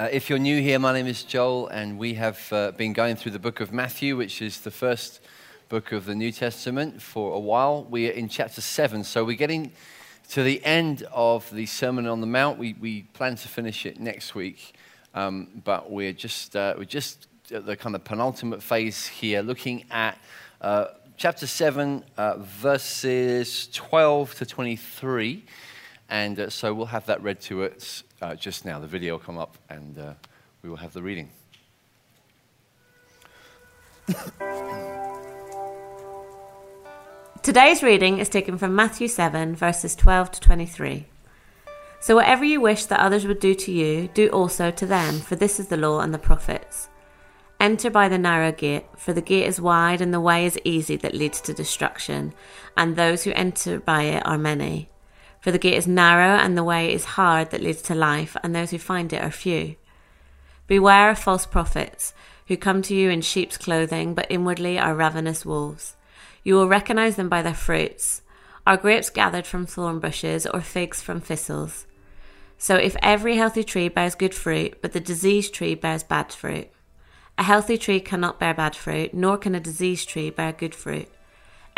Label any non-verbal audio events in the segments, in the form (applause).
Uh, if you're new here, my name is Joel, and we have uh, been going through the book of Matthew, which is the first book of the New Testament, for a while. We are in chapter 7, so we're getting to the end of the Sermon on the Mount. We, we plan to finish it next week, um, but we're just, uh, we're just at the kind of penultimate phase here, looking at uh, chapter 7, uh, verses 12 to 23. And uh, so we'll have that read to us uh, just now. The video will come up and uh, we will have the reading. (coughs) Today's reading is taken from Matthew 7, verses 12 to 23. So, whatever you wish that others would do to you, do also to them, for this is the law and the prophets. Enter by the narrow gate, for the gate is wide and the way is easy that leads to destruction, and those who enter by it are many. For the gate is narrow and the way is hard that leads to life, and those who find it are few. Beware of false prophets, who come to you in sheep's clothing, but inwardly are ravenous wolves. You will recognize them by their fruits. Are grapes gathered from thorn bushes, or figs from thistles? So if every healthy tree bears good fruit, but the diseased tree bears bad fruit, a healthy tree cannot bear bad fruit, nor can a diseased tree bear good fruit.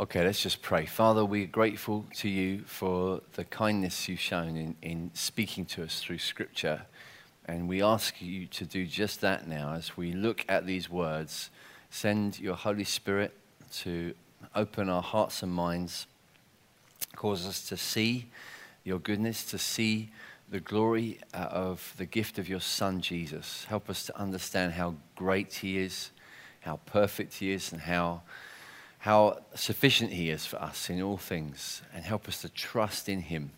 Okay, let's just pray. Father, we're grateful to you for the kindness you've shown in, in speaking to us through Scripture. And we ask you to do just that now as we look at these words. Send your Holy Spirit to open our hearts and minds, cause us to see your goodness, to see the glory uh, of the gift of your Son, Jesus. Help us to understand how great He is, how perfect He is, and how how sufficient He is for us in all things, and help us to trust in Him.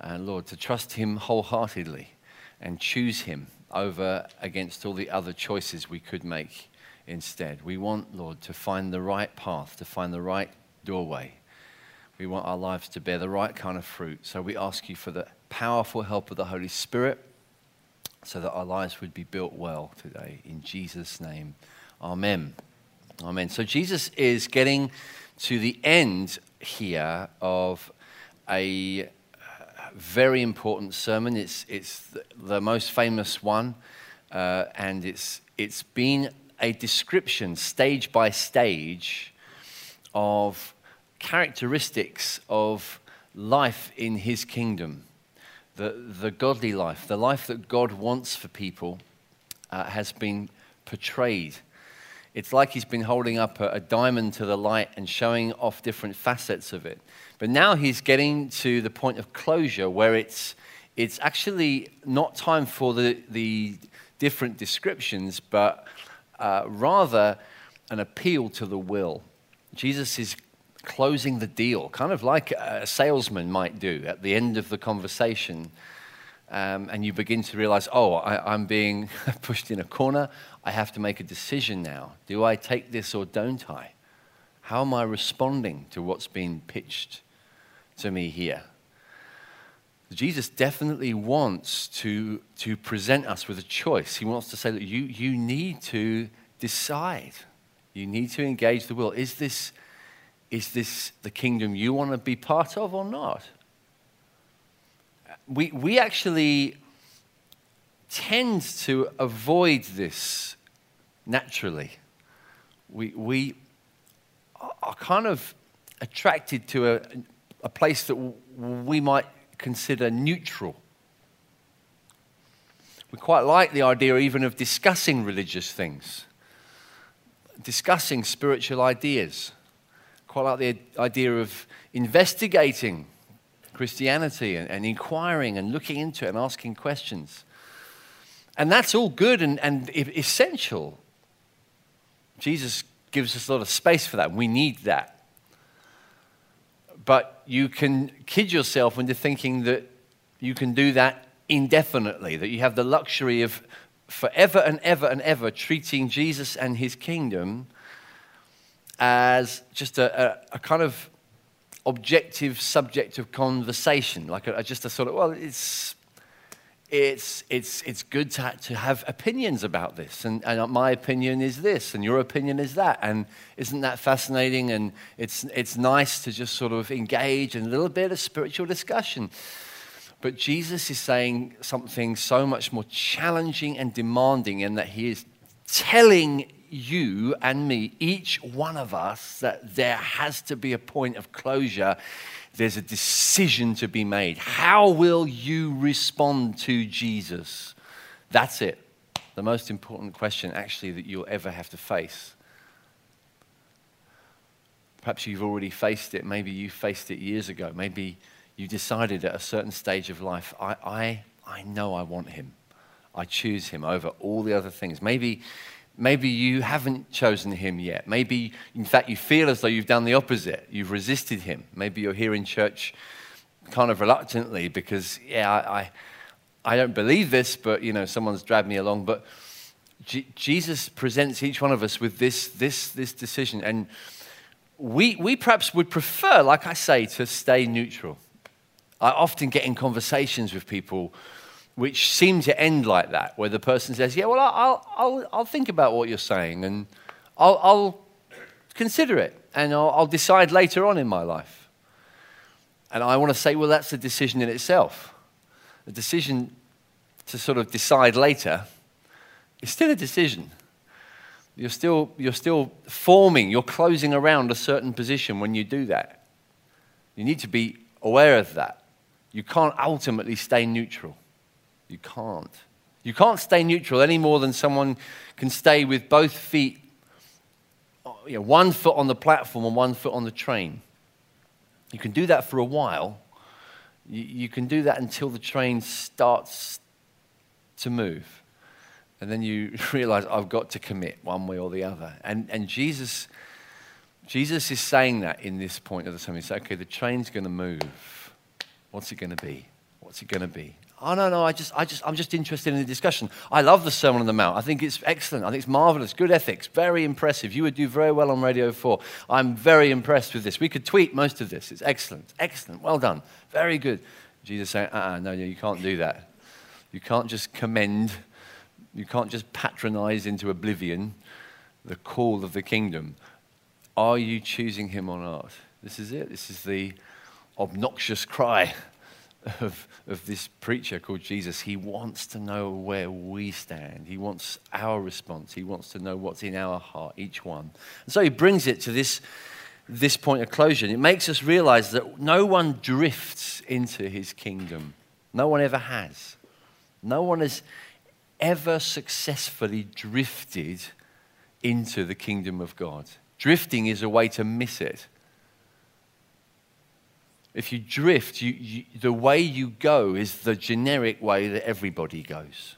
And Lord, to trust Him wholeheartedly and choose Him over against all the other choices we could make instead. We want, Lord, to find the right path, to find the right doorway. We want our lives to bear the right kind of fruit. So we ask you for the powerful help of the Holy Spirit so that our lives would be built well today. In Jesus' name, Amen. Amen. So Jesus is getting to the end here of a very important sermon. It's, it's the most famous one, uh, and it's, it's been a description, stage by stage, of characteristics of life in his kingdom. The, the godly life, the life that God wants for people, uh, has been portrayed it's like he's been holding up a, a, diamond to the light and showing off different facets of it. But now he's getting to the point of closure where it's, it's actually not time for the, the different descriptions, but uh, rather an appeal to the will. Jesus is closing the deal, kind of like a salesman might do at the end of the conversation. Um, and you begin to realize, oh, I, I'm being (laughs) pushed in a corner. I have to make a decision now. Do I take this or don't I? How am I responding to what's being pitched to me here? Jesus definitely wants to, to present us with a choice. He wants to say that you, you need to decide. You need to engage the will. Is this, is this the kingdom you want to be part of or not? We, we actually tend to avoid this naturally. We, we are kind of attracted to a, a place that we might consider neutral. We quite like the idea even of discussing religious things, discussing spiritual ideas. Quite like the idea of investigating Christianity and, and inquiring and looking into it and asking questions. And that's all good and, and essential. Jesus gives us a lot of space for that. We need that. But you can kid yourself into thinking that you can do that indefinitely, that you have the luxury of forever and ever and ever treating Jesus and his kingdom as just a, a, a kind of objective subject of conversation, like a, just a sort of, well, it's, it's, it's, it's good to, to have opinions about this. And, and my opinion is this, and your opinion is that. And isn't that fascinating? And it's, it's nice to just sort of engage in a little bit of spiritual discussion. But Jesus is saying something so much more challenging and demanding in that he is telling you and me, each one of us, that there has to be a point of closure. There's a decision to be made. How will you respond to Jesus? That's it. The most important question, actually, that you'll ever have to face. Perhaps you've already faced it. Maybe you faced it years ago. Maybe you decided at a certain stage of life, I, I, I know I want him. I choose him over all the other things. Maybe Maybe you haven't chosen him yet. Maybe, in fact, you feel as though you've done the opposite. You've resisted him. Maybe you're here in church kind of reluctantly because, yeah, I, I don't believe this, but, you know, someone's dragged me along. But G- Jesus presents each one of us with this, this, this decision. And we, we perhaps would prefer, like I say, to stay neutral. I often get in conversations with people which seem to end like that, where the person says, Yeah, well, I'll, I'll, I'll think about what you're saying and I'll, I'll consider it and I'll, I'll decide later on in my life. And I want to say, Well, that's a decision in itself. A decision to sort of decide later is still a decision. You're still, you're still forming, you're closing around a certain position when you do that. You need to be aware of that. You can't ultimately stay neutral. You can't. You can't stay neutral any more than someone can stay with both feet, you know, one foot on the platform and one foot on the train. You can do that for a while. You, you can do that until the train starts to move. And then you (laughs) realize, I've got to commit one way or the other. And, and Jesus, Jesus is saying that in this point of the sermon. He says, okay, the train's going to move. What's it going to be? What's it going to be? Oh, no, no, I just, I just, I'm just interested in the discussion. I love the Sermon on the Mount. I think it's excellent. I think it's marvelous. Good ethics. Very impressive. You would do very well on Radio 4. I'm very impressed with this. We could tweet most of this. It's excellent. Excellent. Well done. Very good. Jesus saying, uh uh no, no, you can't do that. You can't just commend, you can't just patronize into oblivion the call of the kingdom. Are you choosing him or not? This is it. This is the obnoxious cry of, of this preacher called Jesus, he wants to know where we stand. He wants our response. He wants to know what's in our heart, each one. And so he brings it to this, this point of closure. And it makes us realize that no one drifts into his kingdom. No one ever has. No one has ever successfully drifted into the kingdom of God. Drifting is a way to miss it. If you drift, you, you, the way you go is the generic way that everybody goes.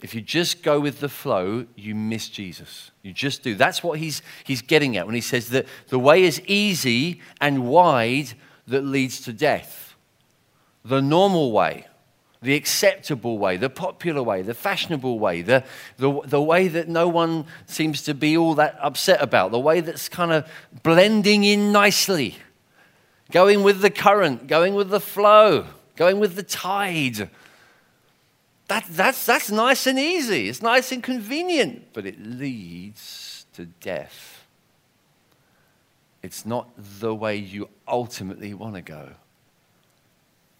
If you just go with the flow, you miss Jesus. You just do. That's what he's, he's getting at when he says that the way is easy and wide that leads to death. The normal way, the acceptable way, the popular way, the fashionable way, the, the, the way that no one seems to be all that upset about, the way that's kind of blending in nicely going with the current, going with the flow, going with the tide. That, that's, that's nice and easy. It's nice and convenient, but it leads to death. It's not the way you ultimately want to go.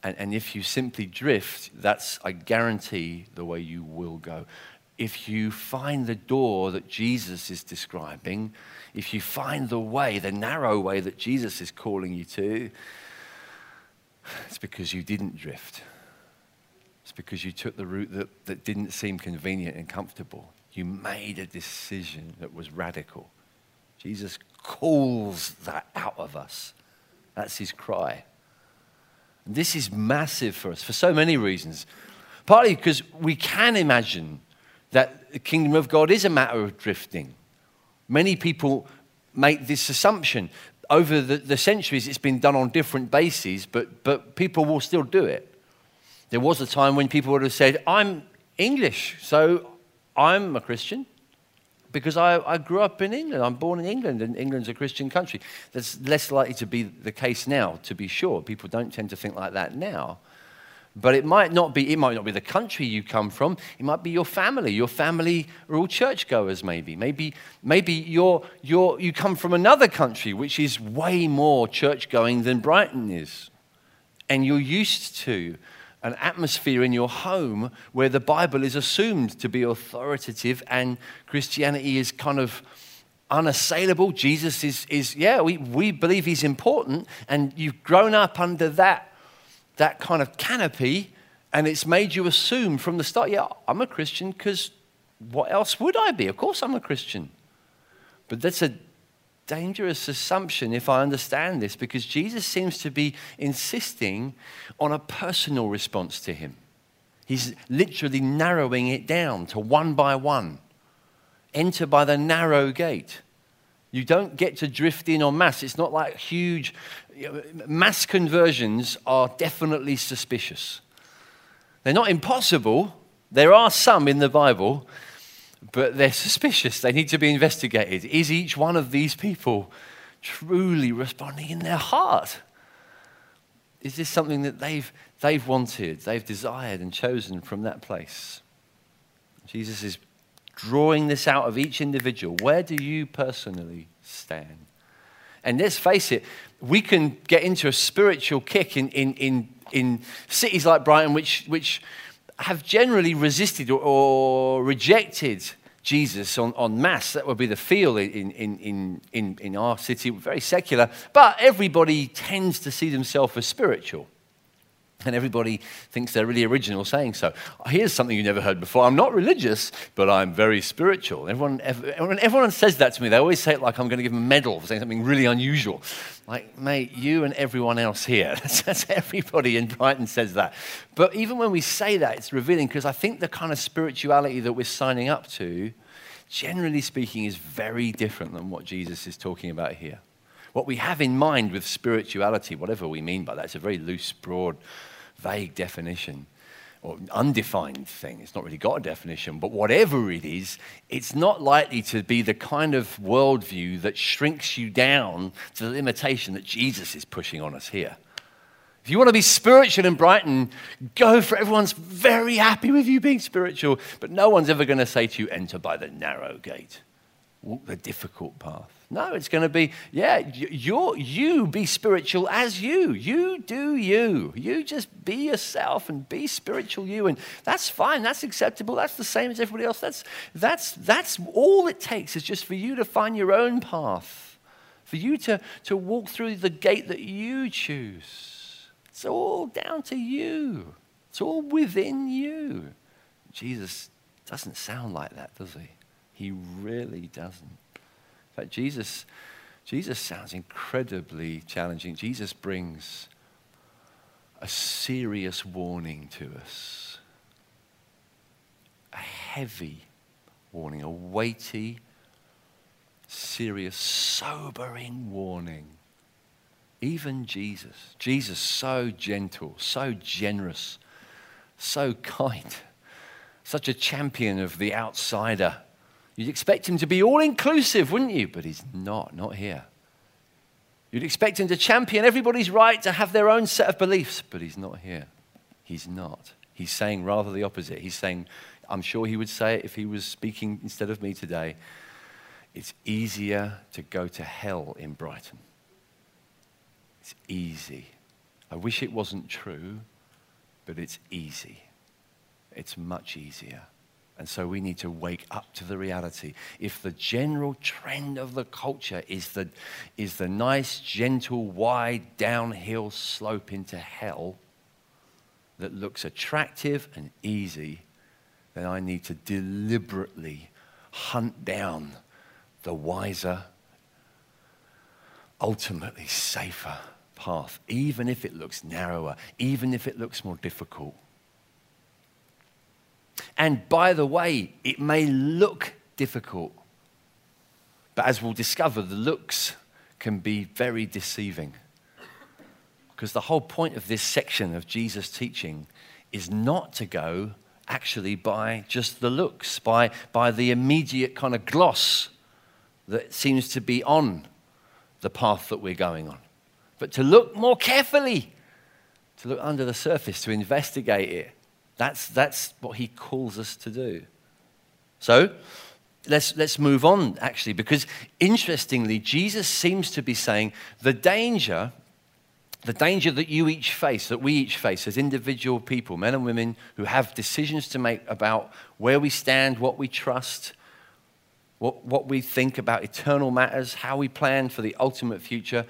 And, and if you simply drift, that's, I guarantee, the way you will go. If you find the door that Jesus is describing, if you find the way, the narrow way that Jesus is calling you to, it's because you didn't drift. It's because you took the route that, that didn't seem convenient and comfortable. You made a decision that was radical. Jesus calls that out of us. That's his cry. And this is massive for us for so many reasons. Partly because we can imagine that the kingdom of God is a matter of drifting. Many people make this assumption. Over the, the centuries, it's been done on different bases, but, but people will still do it. There was a time when people would have said, I'm English. So I'm a Christian because I, I, grew up in England. I'm born in England, and England's a Christian country. That's less likely to be the case now, to be sure. People don't tend to think like that now. But it might not be, it might not be the country you come from. It might be your family. Your family are all churchgoers, maybe. Maybe, maybe you're, you're, you come from another country which is way more church-going than Brighton is. And you're used to an atmosphere in your home where the Bible is assumed to be authoritative and Christianity is kind of unassailable. Jesus is, is yeah, we, we believe he's important, and you've grown up under that that kind of canopy, and it's made you assume from the start, yeah, I'm a Christian because what else would I be? Of course, I'm a Christian. But that's a dangerous assumption if I understand this because Jesus seems to be insisting on a personal response to him. He's literally narrowing it down to one by one. Enter by the narrow gate. You don't get to drift in on mass. It's not like huge mass conversions are definitely suspicious. They're not impossible. There are some in the Bible, but they're suspicious. They need to be investigated. Is each one of these people truly responding in their heart? Is this something that they've, they've wanted, they've desired, and chosen from that place? Jesus is drawing this out of each individual. Where do you personally stand? And let's face it, we can get into a spiritual kick in, in, in, in cities like Brighton, which, which have generally resisted or, or rejected Jesus on, on mass. That would be the feel in, in, in, in, in our city, very secular. But everybody tends to see themselves as spiritual. And everybody thinks they're really original saying so. Here's something you never heard before. I'm not religious, but I'm very spiritual. Everyone, everyone, everyone says that to me. They always say it like I'm going to give them a medal for saying something really unusual. Like, mate, you and everyone else here. (laughs) That's everybody in Brighton says that. But even when we say that, it's revealing because I think the kind of spirituality that we're signing up to, generally speaking, is very different than what Jesus is talking about here. What we have in mind with spirituality, whatever we mean by that, it's a very loose, broad vague definition or undefined thing. It's not really got a definition, but whatever it is, it's not likely to be the kind of worldview that shrinks you down to the limitation that Jesus is pushing on us here. If you want to be spiritual in Brighton, go for it. Everyone's very happy with you being spiritual, but no one's ever going to say to you, enter by the narrow gate, walk the difficult path. No, it's going to be, yeah, you you be spiritual as you. You do you. You just be yourself and be spiritual you. And that's fine. That's acceptable. That's the same as everybody else. That's, that's, that's all it takes is just for you to find your own path, for you to, to walk through the gate that you choose. It's all down to you, it's all within you. Jesus doesn't sound like that, does he? He really doesn't Jesus, Jesus sounds incredibly challenging. Jesus brings a serious warning to us, a heavy warning, a weighty, serious, sobering warning. Even Jesus, Jesus, so gentle, so generous, so kind, such a champion of the outsider You'd expect him to be all inclusive, wouldn't you? But he's not, not here. You'd expect him to champion everybody's right to have their own set of beliefs, but he's not here. He's not. He's saying rather the opposite. He's saying, I'm sure he would say it if he was speaking instead of me today. It's easier to go to hell in Brighton. It's easy. I wish it wasn't true, but it's easy. It's much easier. And so we need to wake up to the reality. If the general trend of the culture is the, is the nice, gentle, wide downhill slope into hell that looks attractive and easy, then I need to deliberately hunt down the wiser, ultimately safer path, even if it looks narrower, even if it looks more difficult. And by the way, it may look difficult, but as we'll discover, the looks can be very deceiving. Because the whole point of this section of Jesus' teaching is not to go actually by just the looks, by, by the immediate kind of gloss that seems to be on the path that we're going on. But to look more carefully, to look under the surface, to investigate it. That's, that's what he calls us to do. So let's, let's move on, actually, because interestingly, Jesus seems to be saying the danger the danger that you each face, that we each face as individual people, men and women who have decisions to make about where we stand, what we trust, what, what we think about eternal matters, how we plan for the ultimate future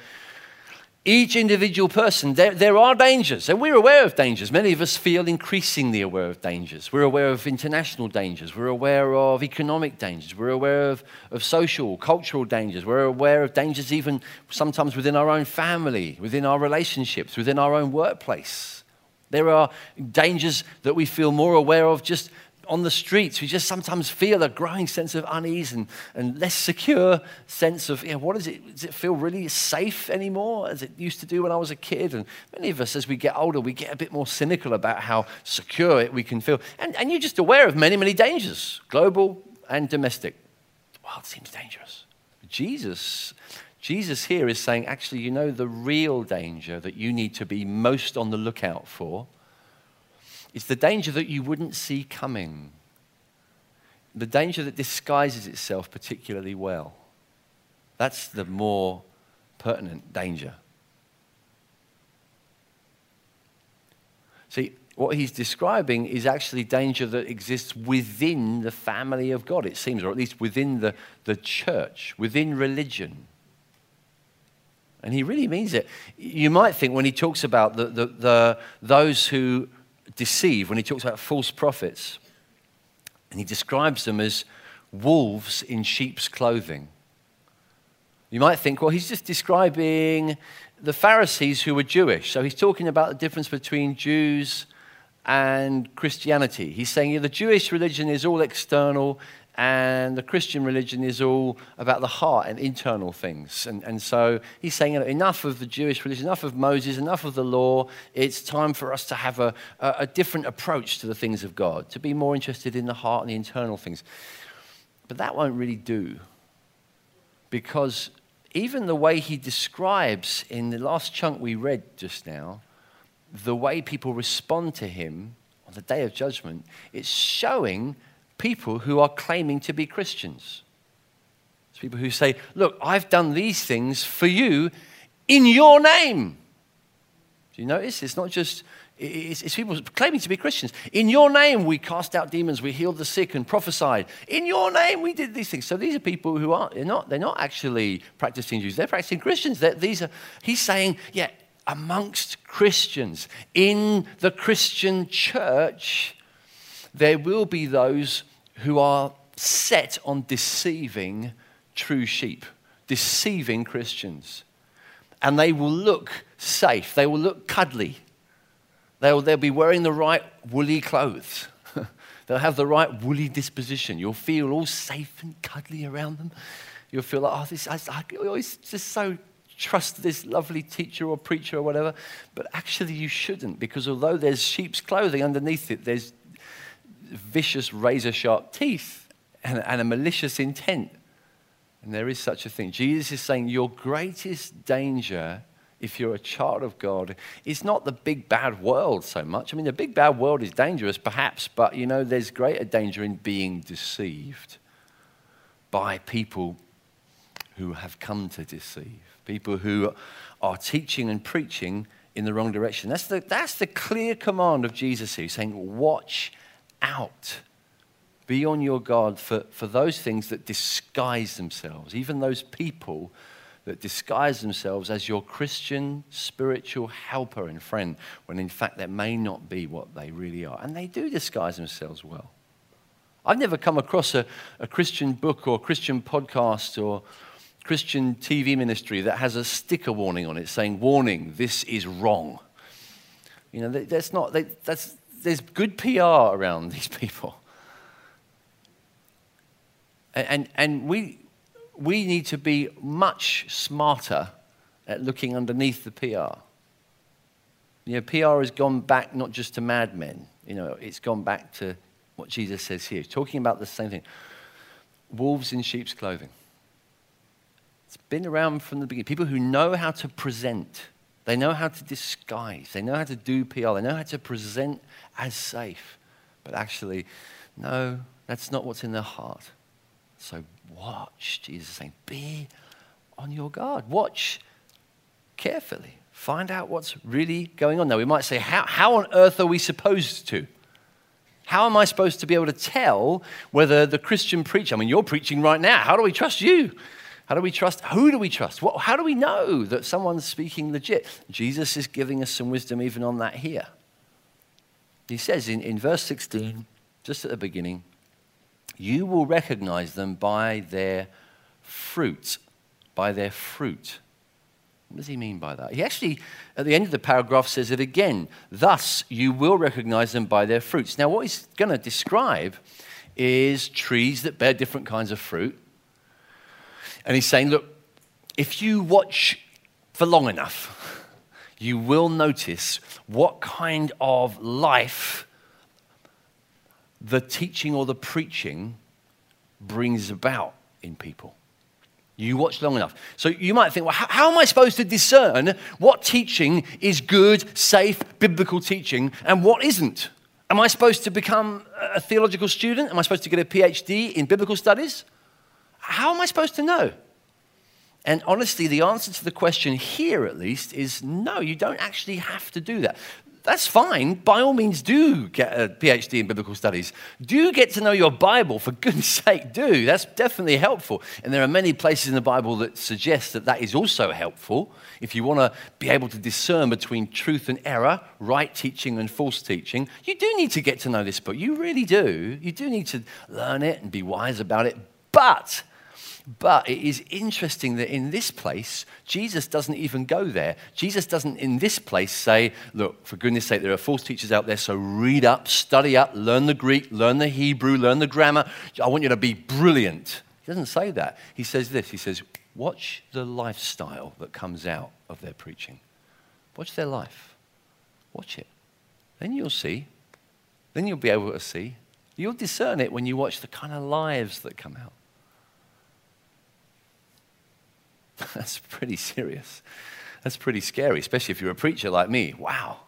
each individual person, there, there are dangers, and we're aware of dangers. Many of us feel increasingly aware of dangers. We're aware of international dangers. We're aware of economic dangers. We're aware of, of social, cultural dangers. We're aware of dangers even sometimes within our own family, within our relationships, within our own workplace. There are dangers that we feel more aware of just on the streets, we just sometimes feel a growing sense of unease and, and less secure sense of, you know, what is it? Does it feel really safe anymore as it used to do when I was a kid? And many of us, as we get older, we get a bit more cynical about how secure it we can feel. And, and you're just aware of many, many dangers, global and domestic. The world seems dangerous. Jesus, Jesus here is saying, actually, you know, the real danger that you need to be most on the lookout for it's the danger that you wouldn't see coming, the danger that disguises itself particularly well. That's the more pertinent danger. See, what he's describing is actually danger that exists within the family of God, it seems, or at least within the, the church, within religion. And he really means it. You might think when he talks about the, the, the, those who deceive when he talks about false prophets. And he describes them as wolves in sheep's clothing. You might think, well, he's just describing the Pharisees who were Jewish. So he's talking about the difference between Jews and Christianity. He's saying yeah, the Jewish religion is all external and the Christian religion is all about the heart and internal things. And, and so he's saying enough of the Jewish religion, enough of Moses, enough of the law. It's time for us to have a, a, a different approach to the things of God, to be more interested in the heart and the internal things. But that won't really do. Because even the way he describes in the last chunk we read just now, the way people respond to him on the day of judgment, it's showing people who are claiming to be Christians. It's people who say, Look, I've done these things for you in your name. Do you notice? It's not just, it's, it's, people claiming to be Christians. In your name, we cast out demons, we healed the sick and prophesied. In your name, we did these things. So these are people who are they're not, they're not actually practicing Jews, they're practicing Christians. They're, these are, he's saying, yeah, amongst Christians, in the Christian church, there will be those who are set on deceiving true sheep, deceiving Christians. And they will look safe, they will look cuddly, they'll, they'll be wearing the right woolly clothes. (laughs) They'll have the right woolly disposition. You'll feel all safe and cuddly around them. You'll feel like, oh, this, I, I oh, always just so trust this lovely teacher or preacher or whatever. But actually, you shouldn't, because although there's sheep's clothing underneath it, there's vicious, razor sharp teeth and, and a malicious intent. And there is such a thing. Jesus is saying your greatest danger if you're a child of God, is not the big bad world so much. I mean, the big bad world is dangerous, perhaps, but you know, there's greater danger in being deceived by people who have come to deceive, people who are teaching and preaching in the wrong direction. That's the, that's the clear command of Jesus here, saying, Watch out. Be on your guard for, for those things that disguise themselves, even those people that disguise themselves as your Christian spiritual helper and friend, when in fact that may not be what they really are. And they do disguise themselves well. I've never come across a, a Christian book or Christian podcast or Christian TV ministry that has a sticker warning on it saying, Warning, this is wrong. You know, that's not, that's, there's good PR around these (laughs) people. And, and, and we, we need to be much smarter at looking underneath the PR. You know, PR has gone back not just to Mad Men, you know, it's gone back to what Jesus says here. Talking about the same thing wolves in sheep's clothing. It's been around from the beginning. People who know how to present, they know how to disguise, they know how to do PR, they know how to present as safe. But actually, no, that's not what's in their heart. So watch, Jesus is saying, be on your guard. Watch carefully. Find out what's really going on. Now, we might say, how, how on earth are we supposed to? How am I supposed to be able to tell whether the Christian preacher, I mean, you're preaching right now, how do we trust you? How do we trust? Who do we trust? What, how do we know that someone's speaking legit? Jesus is giving us some wisdom even on that here. He says in, in verse 16, just at the beginning, you will recognize them by their fruit. By their fruit. What does he mean by that? He actually, at the end of the paragraph, says it again. Thus, you will recognize them by their fruits. Now, what he's going to describe is trees that bear different kinds of fruit. And he's saying, look, if you watch for long enough, you will notice what kind of life the teaching or the preaching brings about in people. You watch long enough. So you might think, well, how, how, am I supposed to discern what teaching is good, safe, biblical teaching and what isn't? Am I supposed to become a theological student? Am I supposed to get a PhD in biblical studies? How am I supposed to know? And honestly, the answer to the question here, at least, is no, you don't actually have to do that that's fine. By all means, do get a PhD in biblical studies. Do get to know your Bible, for goodness (laughs) sake, do. That's definitely helpful. And there are many places in the Bible that suggest that that is also helpful. If you want to be able to discern between truth and error, right teaching and false teaching, you do need to get to know this book. You really do. You do need to learn it and be wise about it. But but it is interesting that in this place, Jesus doesn't even go there. Jesus doesn't, in this place, say, Look, for goodness sake, there are false teachers out there, so read up, study up, learn the Greek, learn the Hebrew, learn the grammar. I want you to be brilliant. He doesn't say that. He says this He says, Watch the lifestyle that comes out of their preaching. Watch their life. Watch it. Then you'll see. Then you'll be able to see. You'll discern it when you watch the kind of lives that come out. (laughs) That's pretty serious. That's pretty scary, especially if you're a preacher like me. Wow.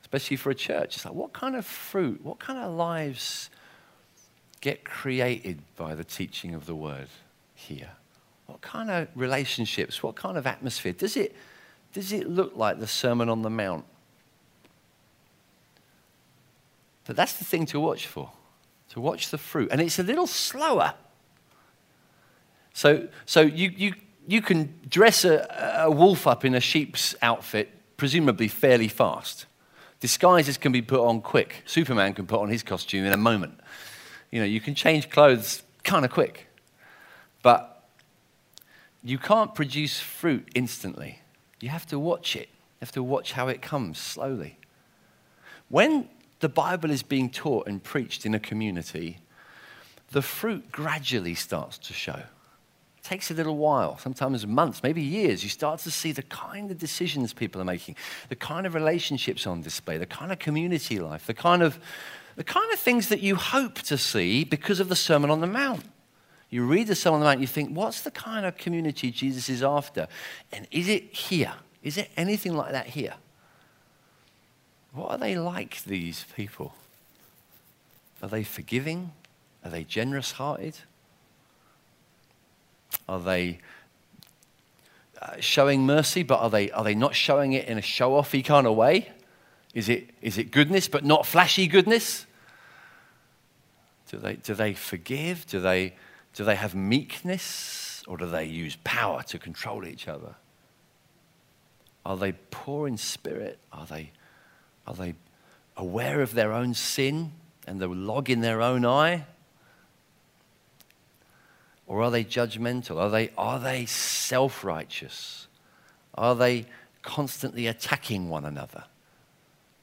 Especially for a church. It's like, what kind of fruit, what kind of lives get created by the teaching of the word here? What kind of relationships, what kind of atmosphere? Does it, does it look like the Sermon on the Mount? But that's the thing to watch for, to watch the fruit. And it's a little slower. So, so you, you you can dress a, a wolf up in a sheep's outfit, presumably fairly fast. Disguises can be put on quick. Superman can put on his costume in a moment. You know, you can change clothes kind of quick. But you can't produce fruit instantly. You have to watch it. You have to watch how it comes slowly. When the Bible is being taught and preached in a community, the fruit gradually starts to show takes a little while, sometimes months, maybe years. You start to see the kind of decisions people are making, the kind of relationships on display, the kind of community life, the kind of, the kind of things that you hope to see because of the Sermon on the Mount. You read the Sermon on the Mount, you think, what's the kind of community Jesus is after? And is it here? Is it anything like that here? What are they like, these people? Are they forgiving? Are they generous hearted? Are they uh, showing mercy, but are they, are they not showing it in a show offy kind of way? Is it, is it goodness, but not flashy goodness? Do they, do they forgive? Do they, do they have meekness? Or do they use power to control each other? Are they poor in spirit? Are they, are they aware of their own sin and the log in their own eye? Or are they judgmental? Are they, are they self righteous? Are they constantly attacking one another?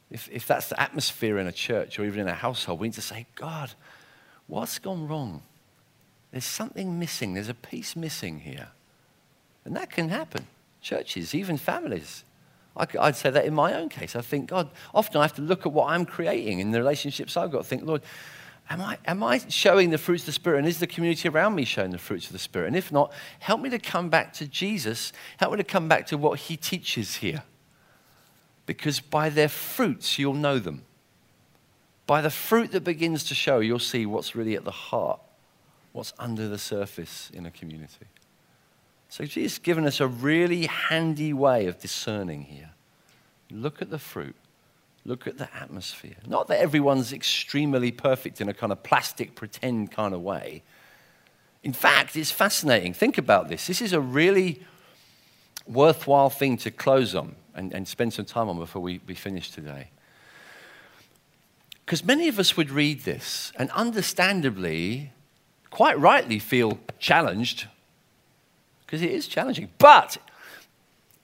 If, if that's the atmosphere in a church or even in a household, we need to say, God, what's gone wrong? There's something missing. There's a piece missing here. And that can happen. Churches, even families. I'd say that in my own case. I think, God, often I have to look at what I'm creating in the relationships I've got. Think, Lord, Am I, am I showing the fruits of the Spirit? And is the community around me showing the fruits of the Spirit? And if not, help me to come back to Jesus. Help me to come back to what he teaches here. Because by their fruits, you'll know them. By the fruit that begins to show, you'll see what's really at the heart, what's under the surface in a community. So Jesus has given us a really handy way of discerning here. Look at the fruit. Look at the atmosphere. Not that everyone's extremely perfect in a kind of plastic pretend kind of way. In fact, it's fascinating. Think about this. This is a really worthwhile thing to close on and, and spend some time on before we, we finish today. Because many of us would read this and understandably, quite rightly, feel challenged because it is challenging, but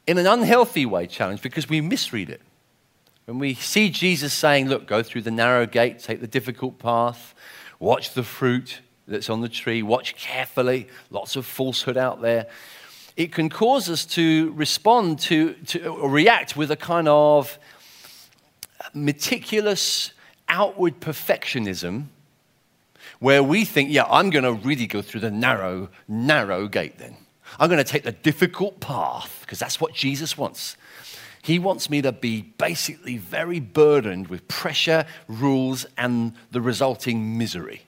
in an unhealthy way challenged because we misread it. When we see Jesus saying, Look, go through the narrow gate, take the difficult path, watch the fruit that's on the tree, watch carefully, lots of falsehood out there, it can cause us to respond to, to react with a kind of meticulous outward perfectionism where we think, yeah, I'm going to really go through the narrow, narrow gate then. I'm going to take the difficult path because that's what Jesus wants. He wants me to be basically very burdened with pressure, rules, and the resulting misery.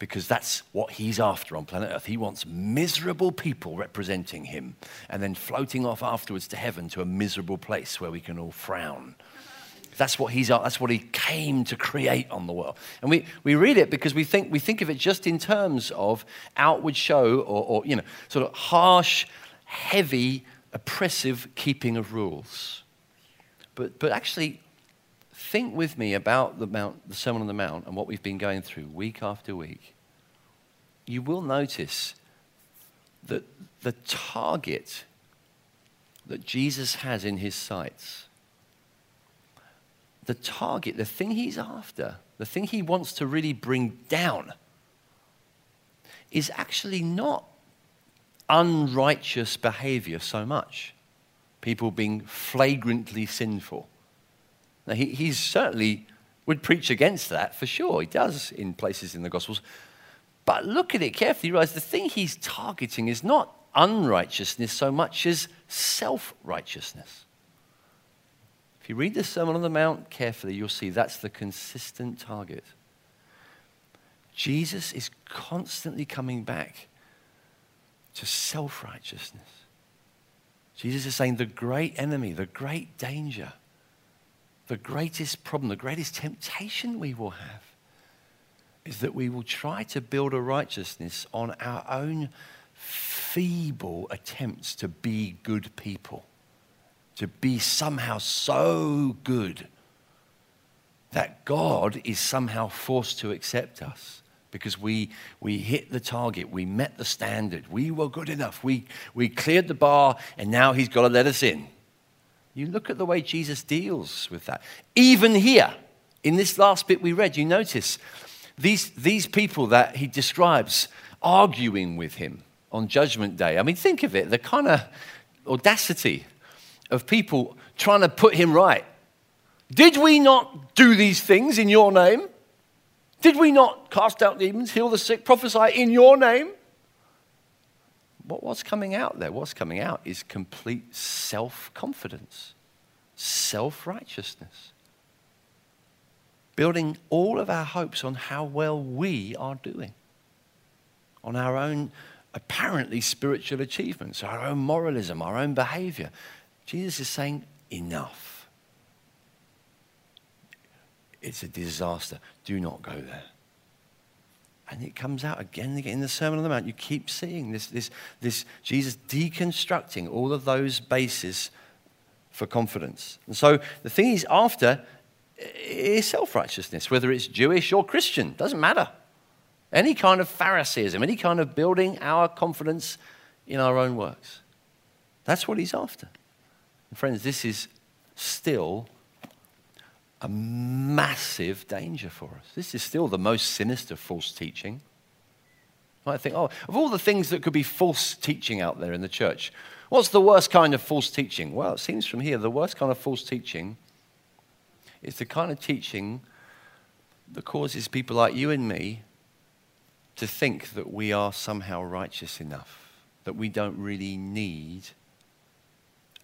Because that's what he's after on planet Earth. He wants miserable people representing him and then floating off afterwards to heaven to a miserable place where we can all frown. That's what, he's, that's what he came to create on the world. And we, we read it because we think, we think of it just in terms of outward show or, or you know, sort of harsh, heavy oppressive keeping of rules. But, but actually, think with me about the, Mount, the Sermon on the Mount and what we've been going through week after week. You will notice that the target that Jesus has in his sights, the target, the thing he's after, the thing he wants to really bring down, is actually not unrighteous behavior so much. People being flagrantly sinful. Now, he he's certainly would preach against that for sure. He does in places in the Gospels. But look at it carefully. You realize the thing he's targeting is not unrighteousness so much as self righteousness. If you read the Sermon on the Mount carefully, you'll see that's the consistent target. Jesus is constantly coming back to self righteousness. Jesus is saying the great enemy, the great danger, the greatest problem, the greatest temptation we will have is that we will try to build a righteousness on our own feeble attempts to be good people, to be somehow so good that God is somehow forced to accept us because we, we hit the target, we met the standard, we were good enough, we, we cleared the bar, and now he's got to let us in. You look at the way Jesus deals with that. Even here, in this last bit we read, you notice these, these people that he describes arguing with him on Judgment Day. I mean, think of it the kind of audacity of people trying to put him right. Did we not do these things in your name? Did we not cast out demons, heal the sick, prophesy in your name? What, what's coming out there? What's coming out is complete self confidence, self righteousness. Building all of our hopes on how well we are doing, on our own apparently spiritual achievements, our own moralism, our own behavior. Jesus is saying, enough. It's a disaster. Do not go there. And it comes out again and again in the Sermon on the Mount. You keep seeing this, this, this Jesus deconstructing all of those bases for confidence. And so the thing he's after eh, is self righteousness, whether it's Jewish or Christian, doesn't matter. Any kind of Phariseeism, any kind of building our confidence in our own works. That's what he's after. And friends, this is still a massive danger for us. This is still the most sinister false teaching. I think, oh, of all the things that could be false teaching out there in the church, what's the worst kind of false teaching? Well, it seems from here the worst kind of false teaching is the kind of teaching that causes people like you and me to think that we are somehow righteous enough, that we don't really need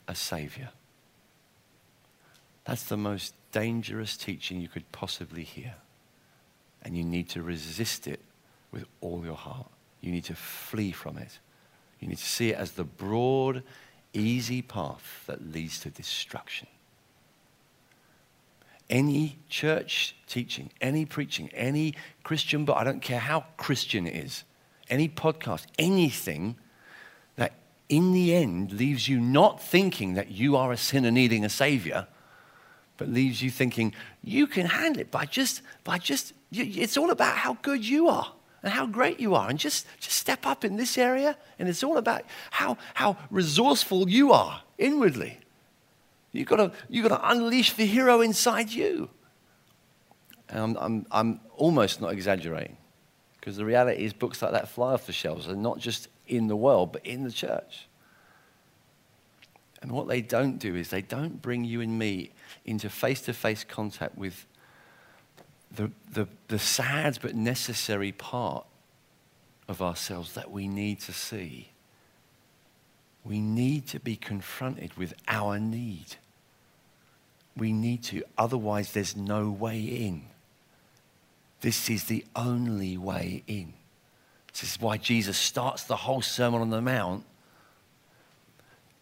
a Savior. That's the most dangerous teaching you could possibly hear. And you need to resist it with all your heart. You need to flee from it. You need to see it as the broad, easy path that leads to destruction. Any church teaching, any preaching, any Christian book, I don't care how Christian it is, any podcast, anything that in the end leaves you not thinking that you are a sinner needing a savior, but leaves you thinking you can handle it by just, by just, it's all about how good you are and how great you are. And just, just step up in this area, and it's all about how, how resourceful you are inwardly. You've got to, you've got to unleash the hero inside you. And I'm, I'm, I'm almost not exaggerating because the reality is books like that fly off the shelves and not just in the world, but in the church. And what they don't do is they don't bring you and me into face to face contact with the, the, the sad but necessary part of ourselves that we need to see. We need to be confronted with our need. We need to, otherwise, there's no way in. This is the only way in. This is why Jesus starts the whole Sermon on the Mount.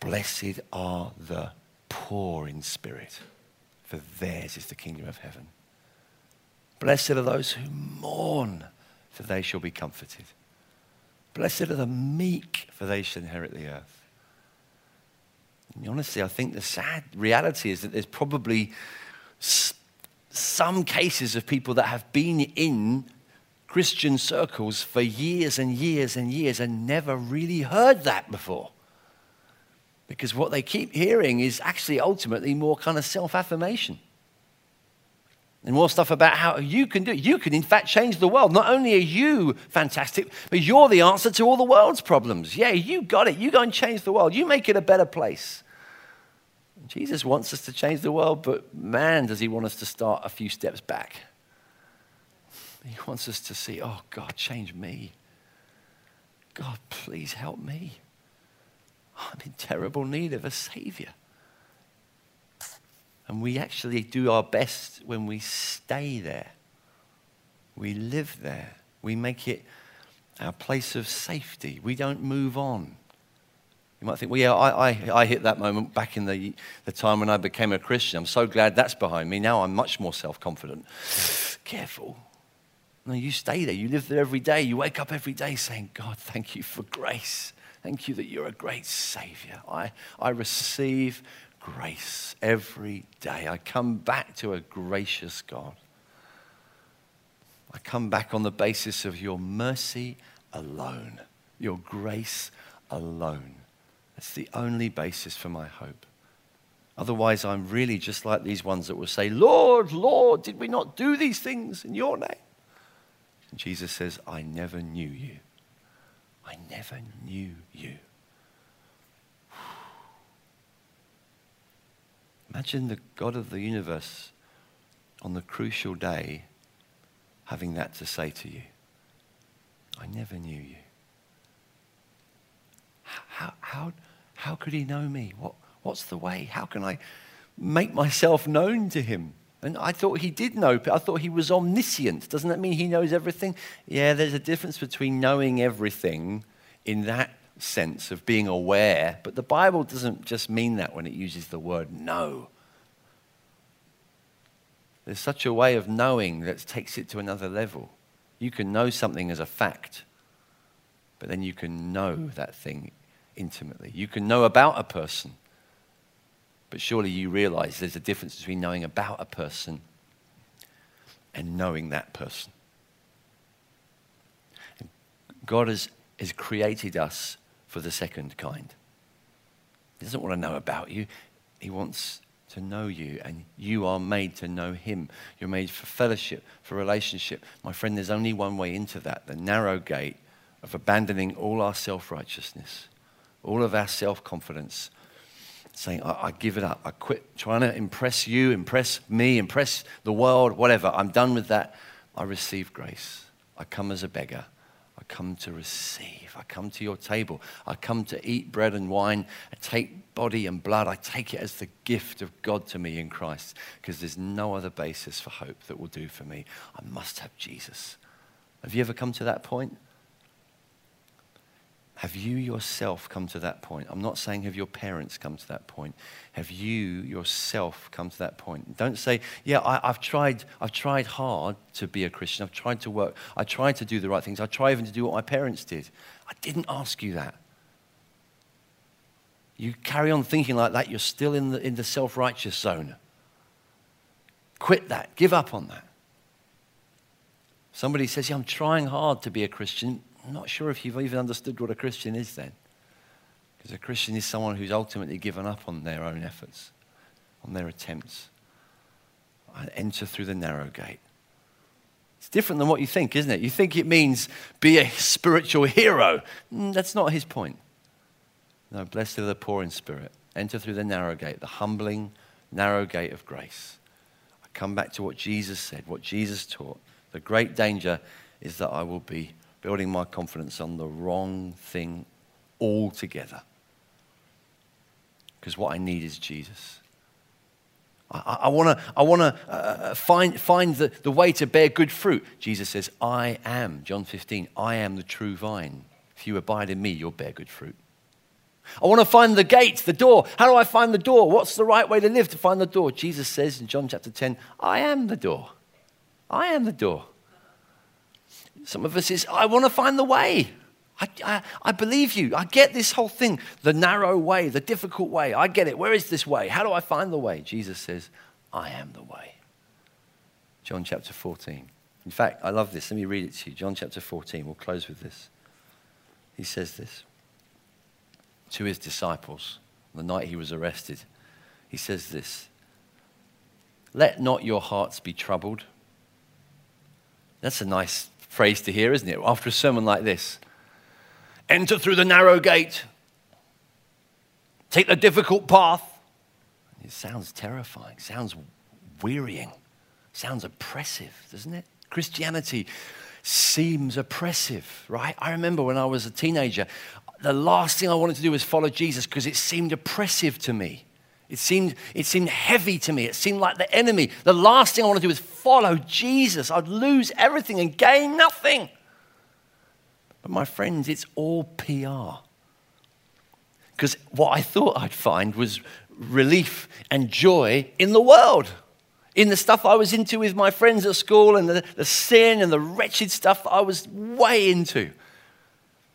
Blessed are the poor in spirit, for theirs is the kingdom of heaven. Blessed are those who mourn, for they shall be comforted. Blessed are the meek, for they shall inherit the earth. And honestly, I think the sad reality is that there's probably some cases of people that have been in Christian circles for years and years and years and never really heard that before. Because what they keep hearing is actually ultimately more kind of self affirmation. And more stuff about how you can do it. You can, in fact, change the world. Not only are you fantastic, but you're the answer to all the world's problems. Yeah, you got it. You go and change the world. You make it a better place. Jesus wants us to change the world, but man, does he want us to start a few steps back. He wants us to see, oh, God, change me. God, please help me. I'm in terrible need of a Savior. And we actually do our best when we stay there. We live there. We make it our place of safety. We don't move on. You might think, well, yeah, I, I, I hit that moment back in the, the time when I became a Christian. I'm so glad that's behind me. Now I'm much more self confident. (sighs) Careful. No, you stay there. You live there every day. You wake up every day saying, God, thank you for grace. Thank you that you're a great Savior. I, I receive grace every day. I come back to a gracious God. I come back on the basis of your mercy alone, your grace alone. That's the only basis for my hope. Otherwise, I'm really just like these ones that will say, Lord, Lord, did we not do these things in your name? And Jesus says, I never knew you. I never knew you. Imagine the God of the universe on the crucial day having that to say to you. I never knew you. How, how, how could he know me? What, what's the way? How can I make myself known to him? And I thought he did know, I thought he was omniscient. Doesn't that mean he knows everything? Yeah, there's a difference between knowing everything in that sense of being aware, but the Bible doesn't just mean that when it uses the word know. There's such a way of knowing that takes it to another level. You can know something as a fact, but then you can know that thing intimately. You can know about a person, but surely you realize there's a difference between knowing about a person and knowing that person. God has, has created us for the second kind. He doesn't want to know about you, He wants to know you, and you are made to know Him. You're made for fellowship, for relationship. My friend, there's only one way into that the narrow gate of abandoning all our self righteousness all of our self confidence, saying, I, I, give it up. I quit trying to impress you, impress me, impress the world, whatever. I'm done with that. I receive grace. I come as a beggar. I come to receive. I come to your table. I come to eat bread and wine. I take body and blood. I take it as the gift of God to me in Christ because there's no other basis for hope that will do for me. I must have Jesus. Have you ever come to that point? Have you yourself come to that point? I'm not saying have your parents come to that point. Have you yourself come to that point? Don't say, yeah, I, have tried, I've tried hard to be a Christian. I've tried to work. I tried to do the right things. I tried even to do what my parents did. I didn't ask you that. You carry on thinking like that, you're still in the, in the self righteous zone. Quit that. Give up on that. Somebody says, yeah, I'm trying hard to be a Christian. I'm not sure if you've even understood what a Christian is then. Because a Christian is someone who's ultimately given up on their own efforts, on their attempts, and enter through the narrow gate. It's different than what you think, isn't it? You think it means be a spiritual hero. Mm, that's not his point. No, blessed are the poor in spirit. Enter through the narrow gate, the humbling, narrow gate of grace. I come back to what Jesus said, what Jesus taught. The great danger is that I will be building my confidence on the wrong thing altogether. Because what I need is Jesus. I, want to I wanna, uh, find, find the, the way to bear good fruit. Jesus says, I am, John 15, I am the true vine. If you abide in me, you'll bear good fruit. I want to find the gate, the door. How do I find the door? What's the right way to live to find the door? Jesus says in John chapter 10, I am the door. I am the door. Some of us is, I want to find the way. I, I, I, believe you. I get this whole thing the narrow way, the difficult way. I get it. Where is this way? How do I find the way? Jesus says, I am the way. John chapter 14. In fact, I love this. Let me read it to you. John chapter 14. We'll close with this. He says this to his disciples the night he was arrested. He says this Let not your hearts be troubled. That's a nice phrase to hear, isn't it? After a sermon like this. Enter through the narrow gate. Take the difficult path. It sounds terrifying, sounds wearying, sounds oppressive, doesn't it? Christianity seems oppressive, right? I remember when I was a teenager, the last thing I wanted to do was follow Jesus because it seemed oppressive to me. It seemed, it seemed heavy to me. It seemed like the enemy. The last thing I want to do is follow Jesus. I'd lose everything and gain nothing. But my friends, it's all PR. Because what I thought I'd find was relief and joy in the world, in the stuff I was into with my friends at school and the, the sin and the wretched stuff I was way into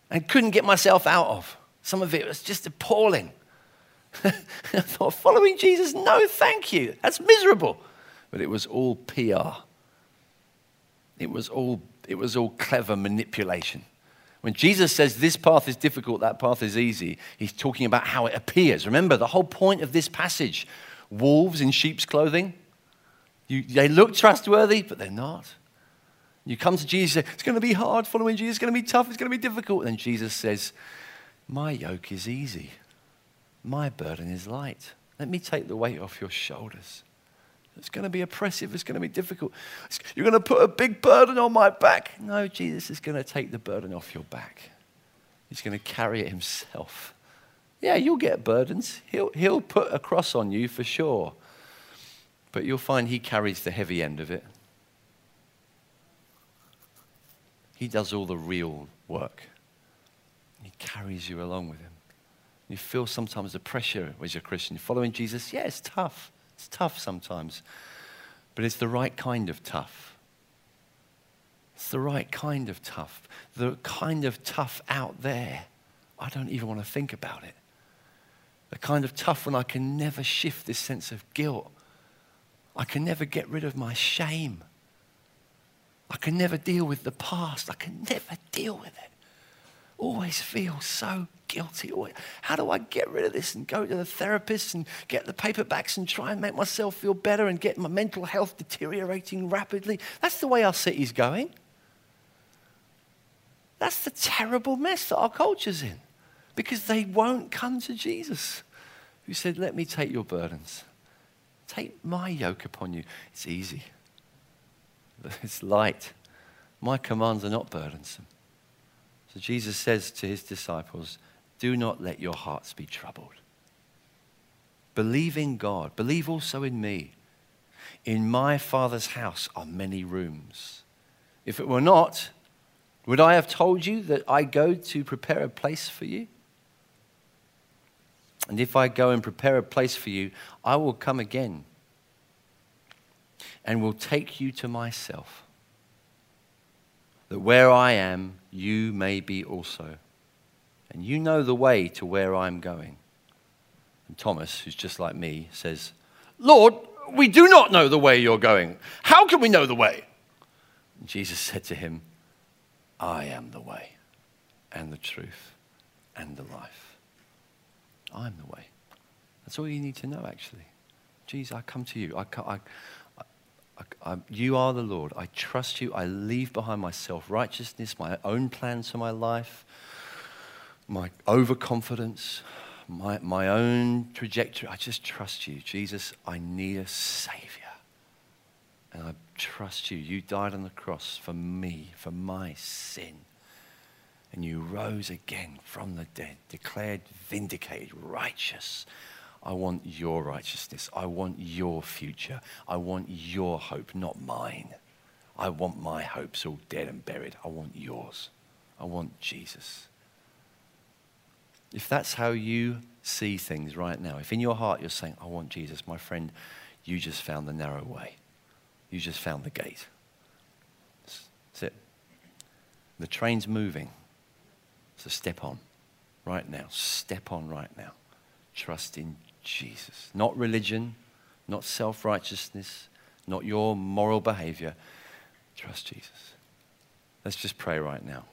and couldn't get myself out of. Some of it was just appalling. (laughs) I thought, following Jesus, no, thank you. That's miserable. But it was all PR. It was all, it was all clever manipulation. When Jesus says this path is difficult, that path is easy, he's talking about how it appears. Remember, the whole point of this passage wolves in sheep's clothing, you, they look trustworthy, but they're not. You come to Jesus, say, it's going to be hard following Jesus, it's going to be tough, it's going to be difficult. And then Jesus says, My yoke is easy my burden is light. Let me take the weight off your shoulders. It's going to be oppressive. It's going to be difficult. You're going to put a big burden on my back. No, Jesus is going to take the burden off your back. He's going to carry it himself. Yeah, you'll get burdens. He'll, he'll put a cross on you for sure. But you'll find he carries the heavy end of it. He does all the real work. He carries you along with him. You feel sometimes the pressure as a Christian. Following Jesus, yeah, it's tough. It's tough sometimes. But it's the right kind of tough. It's the right kind of tough. The kind of tough out there, I don't even want to think about it. The kind of tough when I can never shift this sense of guilt. I can never get rid of my shame. I can never deal with the past. I can never deal with it. Always feel so guilty. How do I get rid of this and go to the therapist and get the paperbacks and try and make myself feel better and get my mental health deteriorating rapidly? That's the way our city's going. That's the terrible mess that our culture's in because they won't come to Jesus, who said, Let me take your burdens. Take my yoke upon you. It's easy. (laughs) It's light. My commands are not burdensome. So Jesus says to his disciples, Do not let your hearts be troubled. Believe in God. Believe also in me. In my Father's house are many rooms. If it were not, would I have told you that I go to prepare a place for you? And if I go and prepare a place for you, I will come again and will take you to myself, that where I am, you may be also. And you know the way to where I'm going. And Thomas, who's just like me, says, Lord, we do not know the way you're going. How can we know the way? And Jesus said to him, I am the way and the truth and the life. I'm the way. That's all you need to know, actually. Jesus, I come to you. I, I, I, I, you are the Lord. I trust you. I leave behind my self righteousness, my own plans for my life, my overconfidence, my, my own trajectory. I just trust you. Jesus, I need a Savior. And I trust you. You died on the cross for me, for my sin. And you rose again from the dead, declared vindicated, righteous. I want your righteousness. I want your future. I want your hope, not mine. I want my hopes all dead and buried. I want yours. I want Jesus. If that's how you see things right now, if in your heart you're saying, I want Jesus, my friend, you just found the narrow way. You just found the gate. That's it. The train's moving. So step on right now. Step on right now. Trust in Jesus. Not religion, not self righteousness, not your moral behavior. Trust Jesus. Let's just pray right now.